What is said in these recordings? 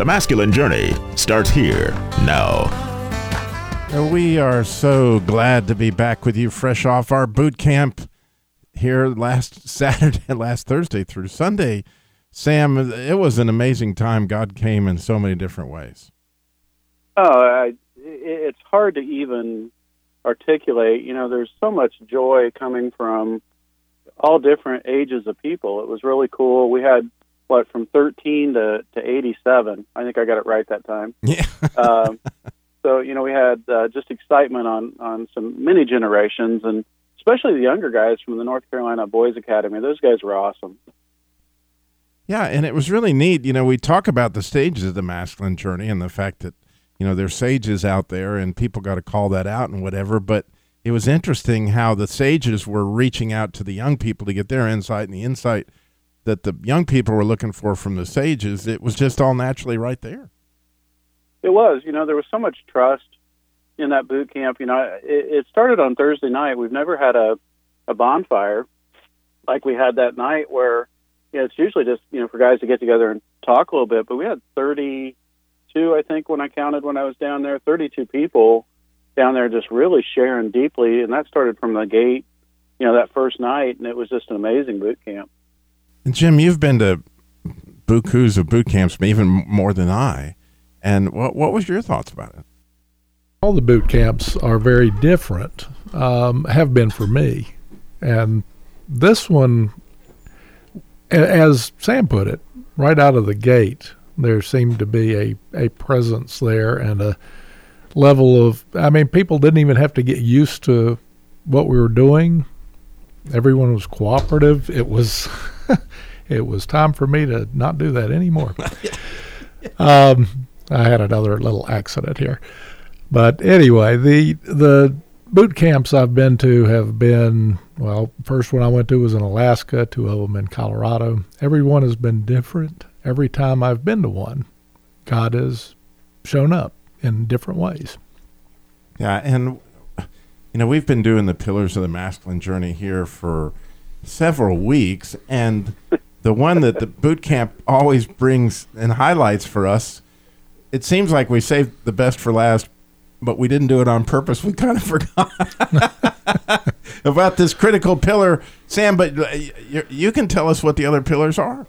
The masculine journey starts here now. We are so glad to be back with you fresh off our boot camp here last Saturday, last Thursday through Sunday. Sam, it was an amazing time. God came in so many different ways. Oh, I, it's hard to even articulate. You know, there's so much joy coming from all different ages of people. It was really cool. We had what from 13 to to 87. I think I got it right that time. Yeah. um, so you know, we had uh, just excitement on on some many generations, and especially the younger guys from the North Carolina Boys Academy. Those guys were awesome. Yeah, and it was really neat. You know, we talk about the stages of the masculine journey and the fact that you know there's sages out there, and people got to call that out and whatever. But it was interesting how the sages were reaching out to the young people to get their insight, and the insight that the young people were looking for from the sages. It was just all naturally right there. It was. You know, there was so much trust in that boot camp. You know, it, it started on Thursday night. We've never had a a bonfire like we had that night where you know, it's usually just you know for guys to get together and talk a little bit. But we had 32, I think, when I counted when I was down there, 32 people down there just really sharing deeply, and that started from the gate, you know, that first night, and it was just an amazing boot camp. Jim, you've been to bukus of boot camps, even more than I. And what what was your thoughts about it? All the boot camps are very different, um, have been for me, and this one, as Sam put it, right out of the gate, there seemed to be a, a presence there and a level of. I mean, people didn't even have to get used to what we were doing. Everyone was cooperative. It was. it was time for me to not do that anymore. um, I had another little accident here, but anyway, the the boot camps I've been to have been well. First one I went to was in Alaska. Two of them in Colorado. Every one has been different. Every time I've been to one, God has shown up in different ways. Yeah, and you know we've been doing the pillars of the masculine journey here for several weeks, and the one that the boot camp always brings and highlights for us, it seems like we saved the best for last, but we didn't do it on purpose. We kind of forgot about this critical pillar, Sam. But you, you, can tell us what the other pillars are.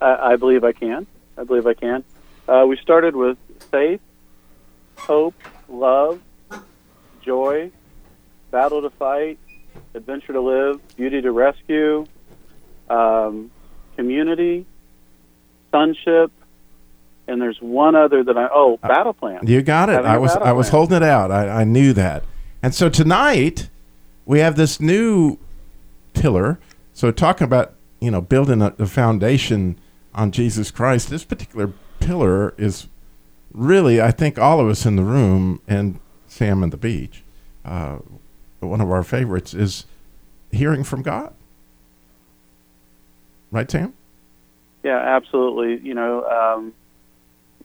I, I believe I can. I believe I can. Uh, we started with faith, hope, love, joy, battle to fight, adventure to live, beauty to rescue, um, community, sonship, and there's one other that I oh battle plan. You got it. I was I was holding it out. I, I knew that. And so tonight we have this new pillar. So talking about you know building a, a foundation on Jesus Christ. This particular pillar is really I think all of us in the room and Sam and the beach. Uh, one of our favorites is hearing from God. Right, Sam? Yeah, absolutely. You know, um,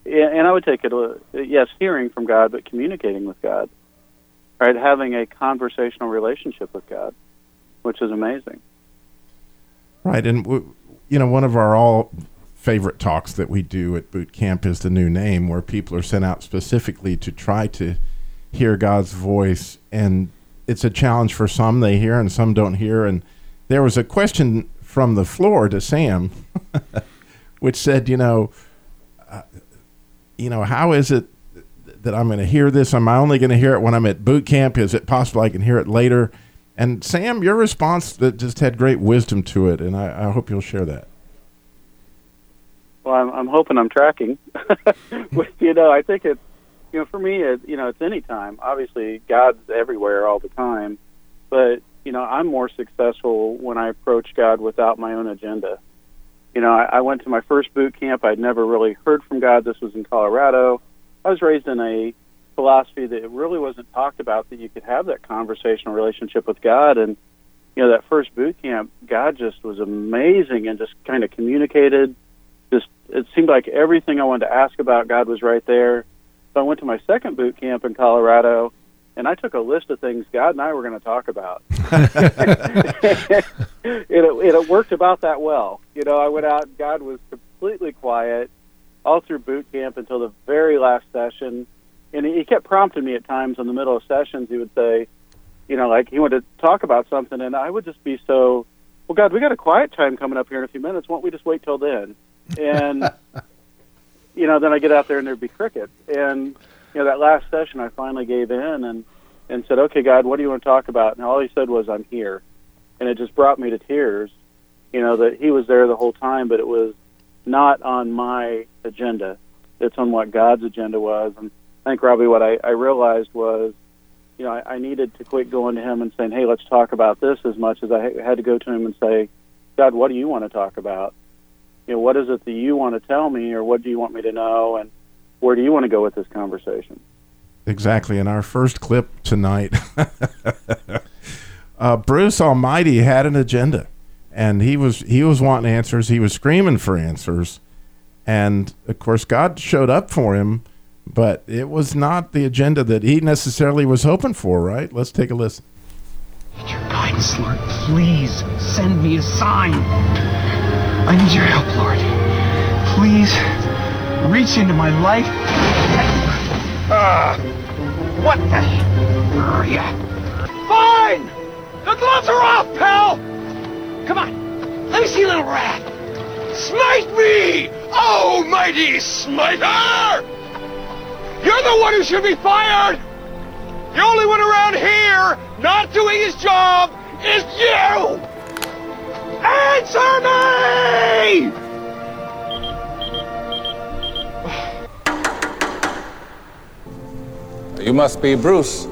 and I would take it, uh, yes, hearing from God, but communicating with God, right? Having a conversational relationship with God, which is amazing. Right. And, you know, one of our all favorite talks that we do at boot camp is the new name, where people are sent out specifically to try to hear God's voice. And it's a challenge for some, they hear, and some don't hear. And there was a question from the floor to Sam, which said, you know, uh, you know, how is it that I'm going to hear this? Am I only going to hear it when I'm at boot camp? Is it possible I can hear it later? And Sam, your response that just had great wisdom to it, and I, I hope you'll share that. Well, I'm, I'm hoping I'm tracking. you know, I think it's you know for me, it, you know, it's any time. Obviously, God's everywhere all the time, but you know, I'm more successful when I approach God without my own agenda. You know, I, I went to my first boot camp. I'd never really heard from God. This was in Colorado. I was raised in a philosophy that it really wasn't talked about that you could have that conversational relationship with God. And you know, that first boot camp, God just was amazing and just kind of communicated. Just it seemed like everything I wanted to ask about, God was right there. So I went to my second boot camp in Colorado, and I took a list of things God and I were going to talk about. it, it, it worked about that well. You know, I went out, God was completely quiet all through boot camp until the very last session. And he, he kept prompting me at times in the middle of sessions. He would say, you know, like he wanted to talk about something, and I would just be so, well, God, we got a quiet time coming up here in a few minutes. Won't we just wait till then? And, you know, then I get out there and there'd be crickets. And, you know, that last session, I finally gave in and, and said, okay, God, what do you want to talk about? And all he said was, I'm here. And it just brought me to tears, you know, that he was there the whole time, but it was not on my agenda. It's on what God's agenda was. And I think, Robbie, what I, I realized was, you know, I, I needed to quit going to him and saying, "Hey, let's talk about this," as much as I had to go to him and say, "God, what do you want to talk about? You know, what is it that you want to tell me, or what do you want me to know, and where do you want to go with this conversation?" Exactly. In our first clip tonight, uh, Bruce Almighty had an agenda, and he was he was wanting answers. He was screaming for answers, and of course, God showed up for him but it was not the agenda that he necessarily was hoping for, right? Let's take a listen. Your guidance, Lord. Please send me a sign. I need your help, Lord. Please reach into my life. Uh, what the? Uh, yeah. Fine! The gloves are off, pal! Come on, let me see little rat. Smite me! Almighty smiter! You're the one who should be fired! The only one around here not doing his job is you! Answer me! You must be Bruce.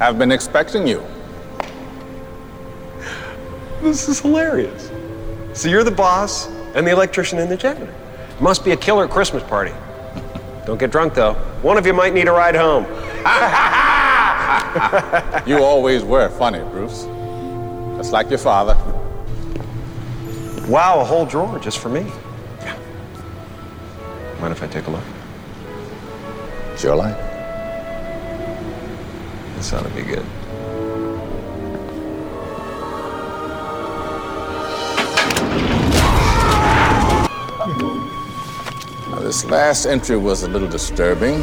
I've been expecting you. This is hilarious. So you're the boss and the electrician and the janitor. Must be a killer Christmas party. Don't get drunk, though. One of you might need a ride home. you always were funny, Bruce. Just like your father. Wow, a whole drawer just for me. Yeah. Mind if I take a look? It's your. This ought to be good. This last entry was a little disturbing.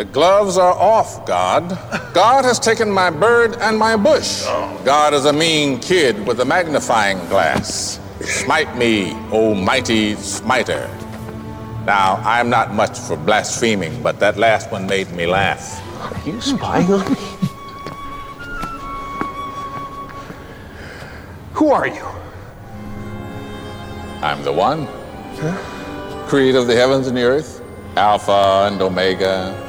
The gloves are off, God. God has taken my bird and my bush. God is a mean kid with a magnifying glass. Smite me, O mighty smiter. Now, I'm not much for blaspheming, but that last one made me laugh. Are you spying on me? Who are you? I'm the one. Huh? Creator of the heavens and the earth, Alpha and Omega.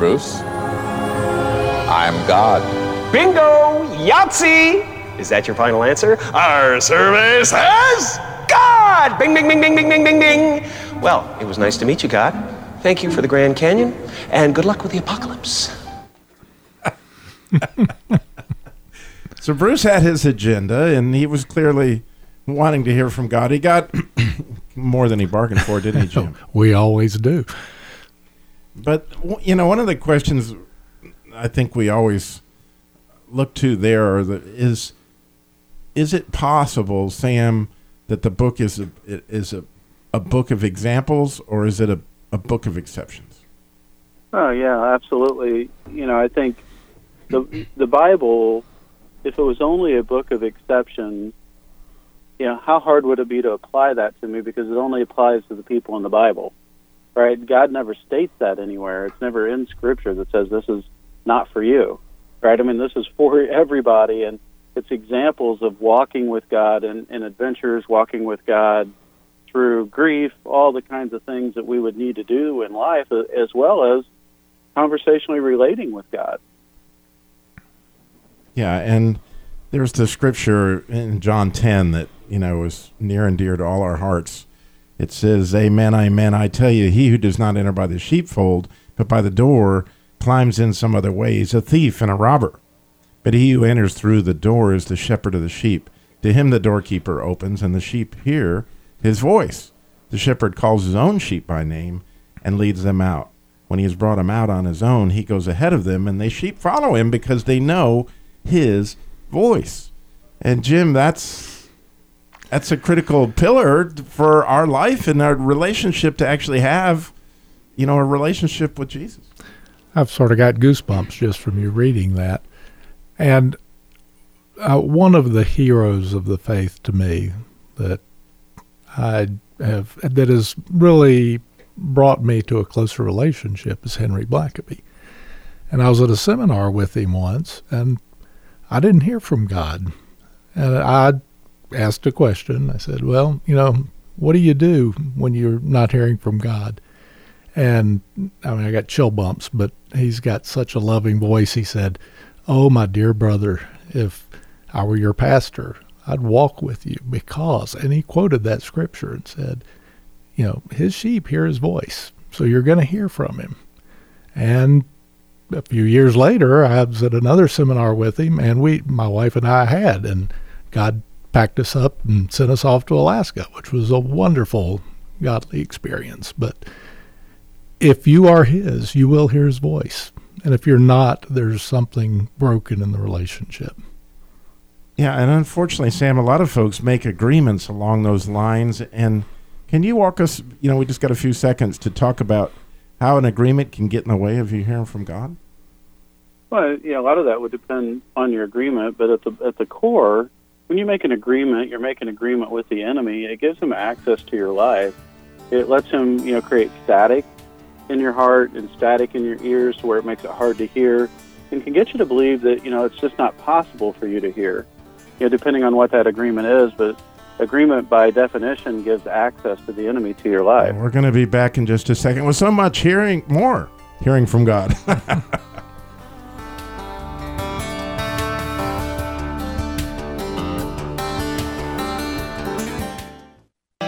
Bruce, I'm God. Bingo! Yahtzee! Is that your final answer? Our survey says God! Bing, bing, bing, bing, bing, bing, bing, bing. Well, it was nice to meet you, God. Thank you for the Grand Canyon, and good luck with the apocalypse. So Bruce had his agenda, and he was clearly wanting to hear from God. He got more than he bargained for, didn't he, Jim? we always do. But you know, one of the questions I think we always look to there is: is it possible, Sam, that the book is a is a, a book of examples, or is it a, a book of exceptions? Oh yeah, absolutely. You know, I think the the Bible if it was only a book of exceptions, you know, how hard would it be to apply that to me because it only applies to the people in the Bible, right? God never states that anywhere. It's never in Scripture that says this is not for you, right? I mean, this is for everybody, and it's examples of walking with God and, adventures, walking with God through grief, all the kinds of things that we would need to do in life, as well as conversationally relating with God. Yeah, and There's the scripture in John 10 that, you know, is near and dear to all our hearts. It says, Amen, amen, I tell you, he who does not enter by the sheepfold, but by the door, climbs in some other way, is a thief and a robber. But he who enters through the door is the shepherd of the sheep. To him the doorkeeper opens, and the sheep hear his voice. The shepherd calls his own sheep by name and leads them out. When he has brought them out on his own, he goes ahead of them, and they sheep follow him because they know his voice. And Jim, that's that's a critical pillar for our life and our relationship to actually have, you know, a relationship with Jesus. I've sort of got goosebumps just from you reading that. And uh, one of the heroes of the faith to me that I have that has really brought me to a closer relationship is Henry Blackaby. And I was at a seminar with him once, and I didn't hear from God. And I asked a question. I said, Well, you know, what do you do when you're not hearing from God? And I mean, I got chill bumps, but he's got such a loving voice. He said, Oh, my dear brother, if I were your pastor, I'd walk with you because, and he quoted that scripture and said, you know, his sheep hear his voice. So you're going to hear from him. And a few years later, I was at another seminar with him, and we, my wife and I, had, and God packed us up and sent us off to Alaska, which was a wonderful godly experience. But if you are His, you will hear His voice, and if you're not, there's something broken in the relationship. Yeah, and unfortunately, Sam, a lot of folks make agreements along those lines. And can you walk us? You know, we just got a few seconds to talk about how an agreement can get in the way of you hearing from God. Well, yeah, a lot of that would depend on your agreement, but at the at the core, when you make an agreement, you're making an agreement with the enemy. It gives him access to your life. It lets him, you know, create static in your heart and static in your ears, to where it makes it hard to hear, and can get you to believe that you know it's just not possible for you to hear. You know, depending on what that agreement is, but agreement by definition gives access to the enemy to your life. We're going to be back in just a second with so much hearing more, hearing from God.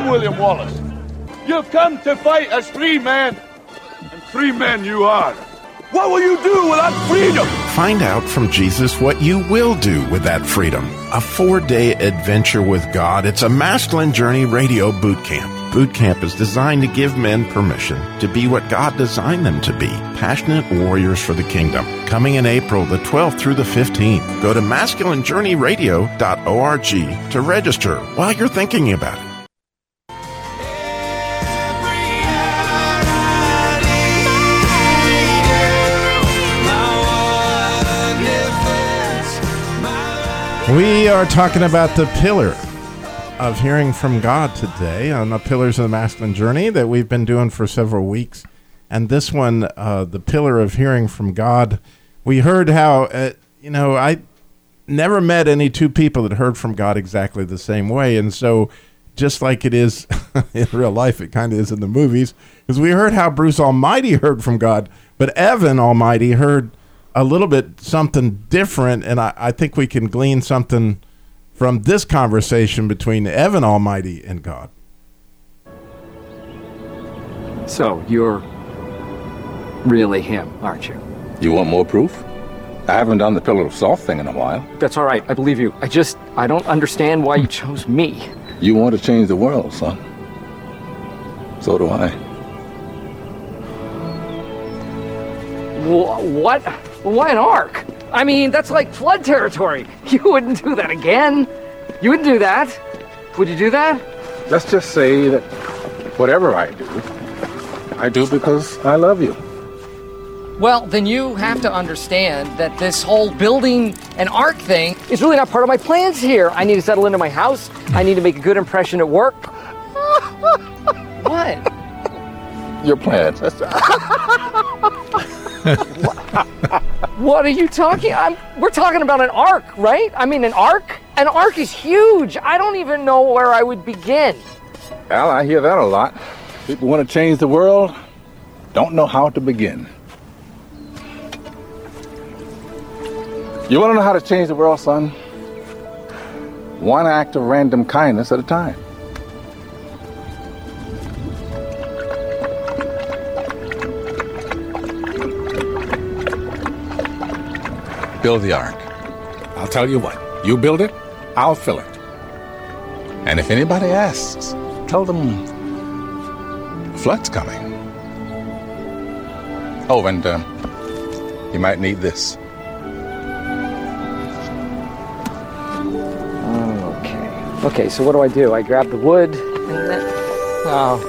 Am William Wallace. You've come to fight as free men, and free men you are. What will you do without freedom? Find out from Jesus what you will do with that freedom. A four day adventure with God. It's a masculine journey radio boot camp. Boot camp is designed to give men permission to be what God designed them to be passionate warriors for the kingdom. Coming in April the 12th through the 15th. Go to masculinejourneyradio.org to register while you're thinking about it. We are talking about the pillar of hearing from God today on the Pillars of the Masculine Journey that we've been doing for several weeks. And this one, uh, the pillar of hearing from God, we heard how, uh, you know, I never met any two people that heard from God exactly the same way. And so, just like it is in real life, it kind of is in the movies, because we heard how Bruce Almighty heard from God, but Evan Almighty heard a little bit something different, and I, I think we can glean something from this conversation between Evan Almighty and God. So, you're really him, aren't you? You want more proof? I haven't done the pillar of salt thing in a while. That's all right. I believe you. I just, I don't understand why you chose me. You want to change the world, son. So do I. Wh- What? Why an ark? I mean, that's like flood territory. You wouldn't do that again. You wouldn't do that. Would you do that? Let's just say that whatever I do, I do because I love you. Well, then you have to understand that this whole building an ark thing is really not part of my plans here. I need to settle into my house. I need to make a good impression at work. what? Your plans. What are you talking? I'm, we're talking about an ark, right? I mean, an ark? An ark is huge. I don't even know where I would begin. Al, I hear that a lot. People want to change the world, don't know how to begin. You want to know how to change the world, son? One act of random kindness at a time. Build the ark. I'll tell you what, you build it, I'll fill it. And if anybody asks, tell them flood's coming. Oh, and uh, you might need this. Okay. Okay, so what do I do? I grab the wood and then. Oh.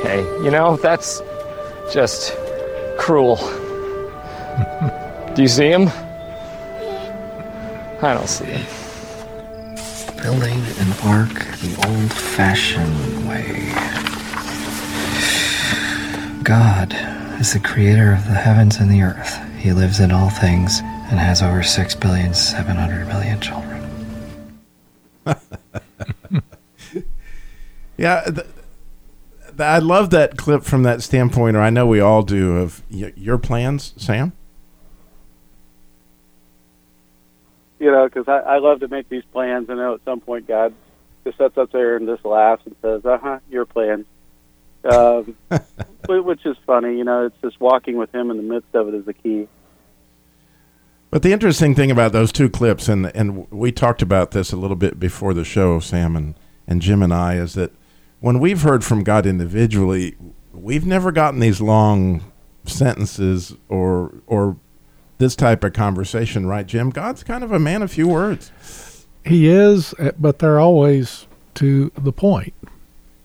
Okay. You know, that's just cruel. do you see him? I don't see him. Building an ark the old fashioned way. God is the creator of the heavens and the earth. He lives in all things and has over 6 billion 700 million children. Yeah, th- th- I love that clip from that standpoint, or I know we all do, of y- your plans, Sam. You know, because I, I love to make these plans. I know at some point God just sets up there and just laughs and says, "Uh huh, your plan," um, which is funny. You know, it's just walking with Him in the midst of it is the key. But the interesting thing about those two clips, and and we talked about this a little bit before the show, Sam and, and Jim and I, is that when we've heard from God individually, we've never gotten these long sentences or or this type of conversation, right, Jim? God's kind of a man of few words. He is, eh, but they're always to the point.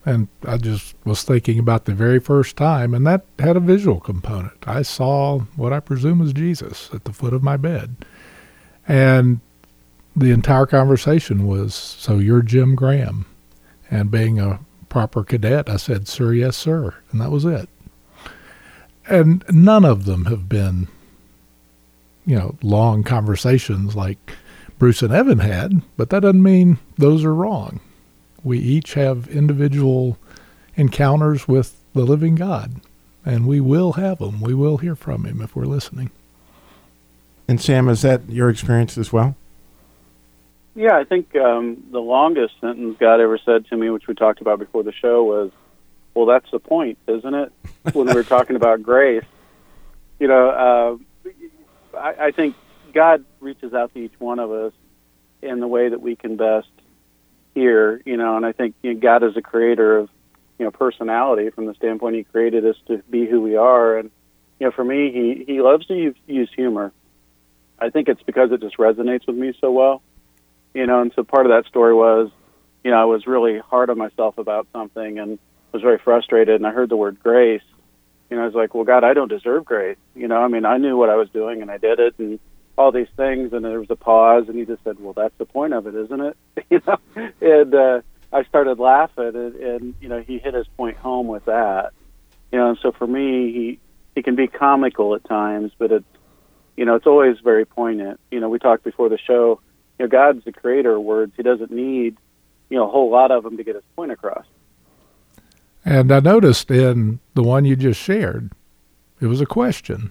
And I just was thinking about the very first time, and that had a visual component. I saw what I presume is Jesus at the foot of my bed. And the entire conversation was, So you're Jim Graham. And being a proper cadet, I said, Sir, yes, sir. And that was it. And none of them have been, you know, long conversations like Bruce and Evan had, but that doesn't mean those are wrong. We each have individual encounters with the living God, and we will have them. We will hear from him if we're listening. And Sam, is that your experience as well? Yeah, I think um, the longest sentence God ever said to me, which we talked about before the show, was, "Well, that's the point, isn't it?" when we were talking about grace, you know, uh, I, I think God reaches out to each one of us in the way that we can best hear, you know, and I think you know, God is a creator of, you know, personality from the standpoint He created us to be who we are, and you know, for me, He He loves to use, use humor. I think it's because it just resonates with me so well, you know, and so part of that story was, you know, I was really hard on myself about something and was very frustrated, and I heard the word grace, you know, I was like, well, God, I don't deserve grace, you know, I mean, I knew what I was doing and I did it, and all these things, and there was a pause, and he just said, "Well, that's the point of it, isn't it?" you know, and uh, I started laughing, and, and you know, he hit his point home with that, you know. And so for me, he he can be comical at times, but it's you know, it's always very poignant. You know, we talked before the show. You know, God's the creator of words; He doesn't need you know a whole lot of them to get his point across. And I noticed in the one you just shared, it was a question.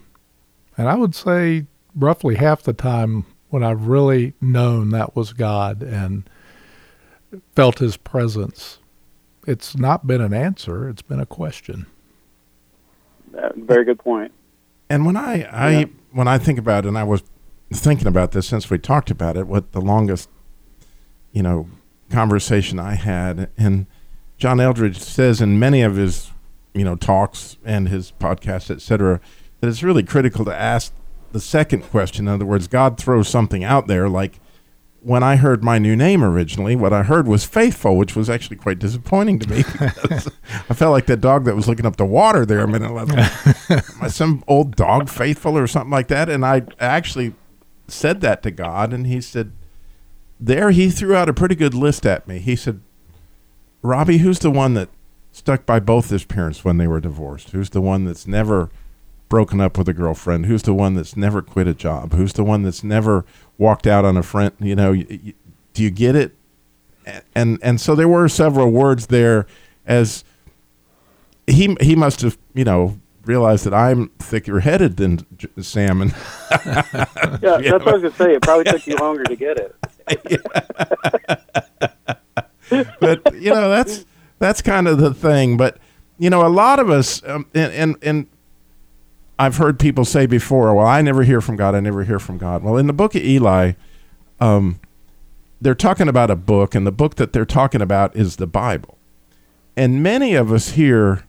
And I would say roughly half the time when I've really known that was God and felt his presence, it's not been an answer, it's been a question. Uh, very good point. And when I, I Yeah. when I think about it, and I was thinking about this since we talked about it, what the longest, you know, conversation I had, and John Eldredge says in many of his, you know, talks and his podcasts, et cetera, that it's really critical to ask the second question. In other words, God throws something out there like, when I heard my new name originally, what I heard was Faithful, which was actually quite disappointing to me. I felt like that dog that was looking up the water there a minute later. Am some old dog Faithful or something like that? And I actually said that to God, and He said, there he threw out a pretty good list at me. He said, Robbie, who's the one that stuck by both his parents when they were divorced? Who's the one that's never broken up with a girlfriend? Who's the one that's never quit a job? Who's the one that's never walked out on a friend? You know, do you get it? And and so there were several words there as he he must have you know realized that I'm thicker headed than J- Sam and Yeah, that's what I was gonna say. It probably took you longer to get it. but you know that's that's kind of the thing. But you know, a lot of us, um, and, and and I've heard people say before, "Well, I never hear from God. I never hear from God." Well, in the book of Eli, um, they're talking about a book, and the book that they're talking about is the Bible. And many of us here,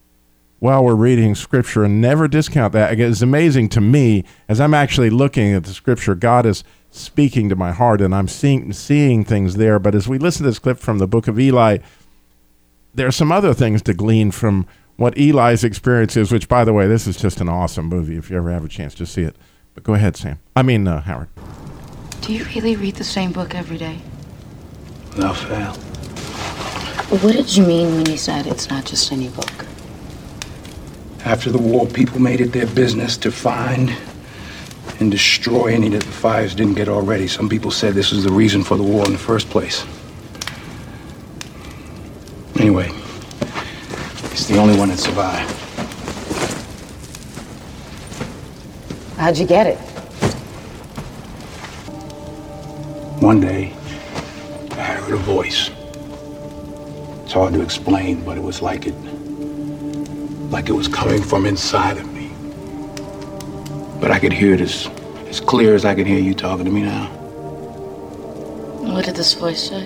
while we're reading Scripture, and never discount that. It's amazing to me as I'm actually looking at the Scripture. God is speaking to my heart, and I'm seeing seeing things there. But as we listen to this clip from the book of Eli, there are some other things to glean from what Eli's experience is. Which, by the way, this is just an awesome movie. If you ever have a chance to see it, but go ahead, Sam. I mean, uh, Howard. Do you really read the same book every day? Without fail. What did you mean when you said it's not just any book? After the war, people made it their business to find and destroy any that the fires didn't get already. Some people said this was the reason for the war in the first place. Anyway, it's the only one that survived. How'd you get it? One day, I heard a voice. It's hard to explain, but it was like it, like it was coming from inside of me. But I could hear it as, as clear as I can hear you talking to me now. What did this voice say?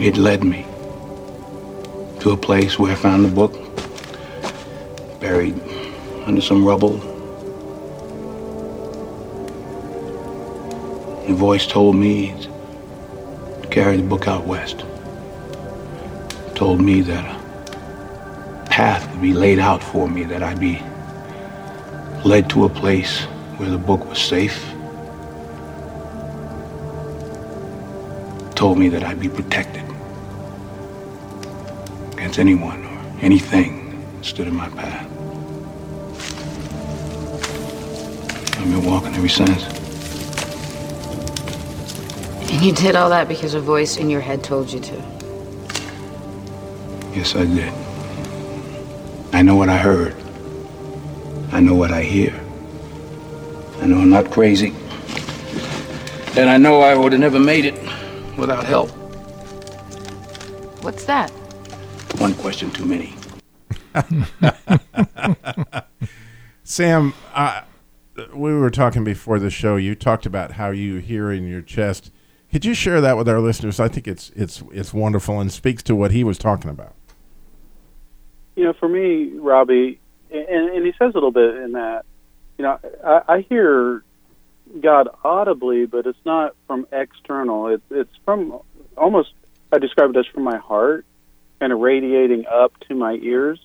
It led me to a place where I found the book buried under some rubble. The voice told me to carry the book out west. Told me that a path would be laid out for me, that I'd be led to a place where the book was safe. Told me that I'd be protected against anyone or anything that stood in my path. I've been walking ever since. And you did all that because a voice in your head told you to. Yes, I did. I know what I heard. I know what I hear. I know I'm not crazy. And I know I would have never made it without help. What's that? One question too many. Sam, uh, we were talking before the show. You talked about how you hear in your chest. Could you share that with our listeners? I think it's it's it's wonderful and speaks to what he was talking about. You know, for me, Robbie, and, and he says a little bit in that. You know, I, I hear God audibly, but it's not from external. It's it's from almost. I describe it as from my heart, kind of radiating up to my ears.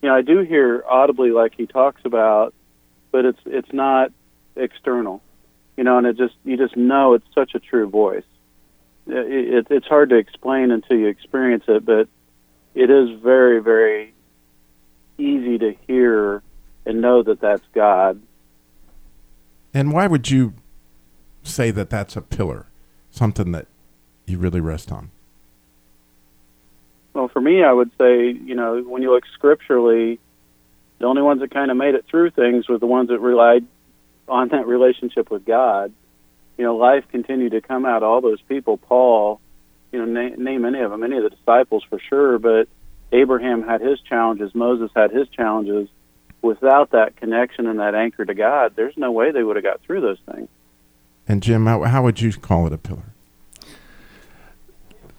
You know, I do hear audibly, like he talks about, but it's it's not external. You know, and it just you just know it's such a true voice. It, it, it's hard to explain until you experience it, but it is very very easy to hear and know that that's God. And why would you say that that's a pillar, something that you really rest on? Well, for me, I would say, you know, when you look scripturally, the only ones that kind of made it through things were the ones that relied on that relationship with God. You know, life continued to come out. All those people, Paul, you know, na- name any of them, any of the disciples for sure, but Abraham had his challenges, Moses had his challenges. Without that connection and that anchor to God, there's no way they would have got through those things. And Jim, how, how would you call it a pillar?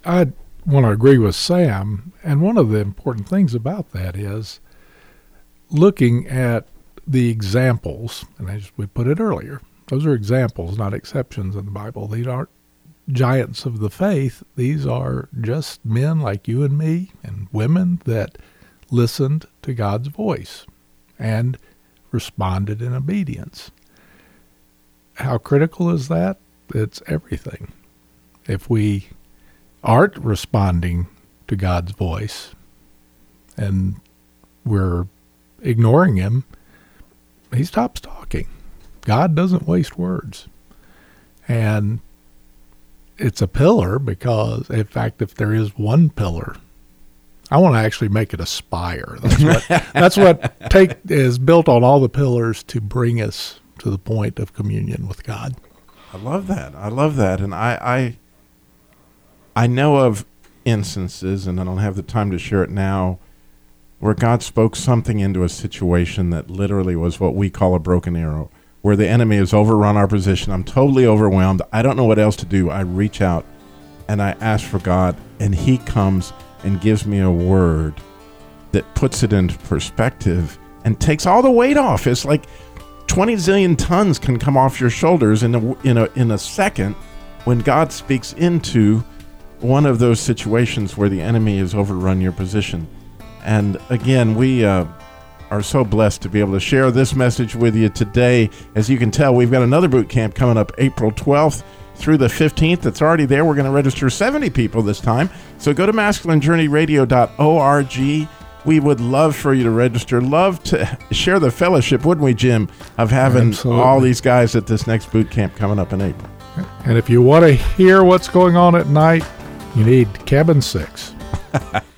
I want to agree with Sam. And one of the important things about that is looking at the examples, and as we put it earlier, those are examples, not exceptions in the Bible. These aren't giants of the faith. These are just men like you and me and women that listened to God's voice and responded in obedience. How critical is that? It's everything. If we aren't responding to God's voice and we're ignoring Him, He stops talking. God doesn't waste words. And it's a pillar because, in fact, if there is one pillar, I want to actually make it a spire. That's what that's what take is built on all the pillars to bring us to the point of communion with God. I love that. I love that, and I I, I know of instances, and I don't have the time to share it now, where God spoke something into a situation that literally was what we call a broken arrow where the enemy has overrun our position. I'm totally overwhelmed. I don't know what else to do. I reach out and I ask for God, and He comes and gives me a word that puts it into perspective and takes all the weight off. It's like 20 zillion tons can come off your shoulders in a, in a, in a second when God speaks into one of those situations where the enemy has overrun your position. And again, we. Uh, are so blessed to be able to share this message with you today. As you can tell, we've got another boot camp coming up April 12th through the 15th. It's already there. We're going to register 70 people this time. So go to masculinejourneyradio.org. We would love for you to register. Love to share the fellowship, wouldn't we, Jim, of having Absolutely. all these guys at this next boot camp coming up in April. And if you want to hear what's going on at night, you need cabin six.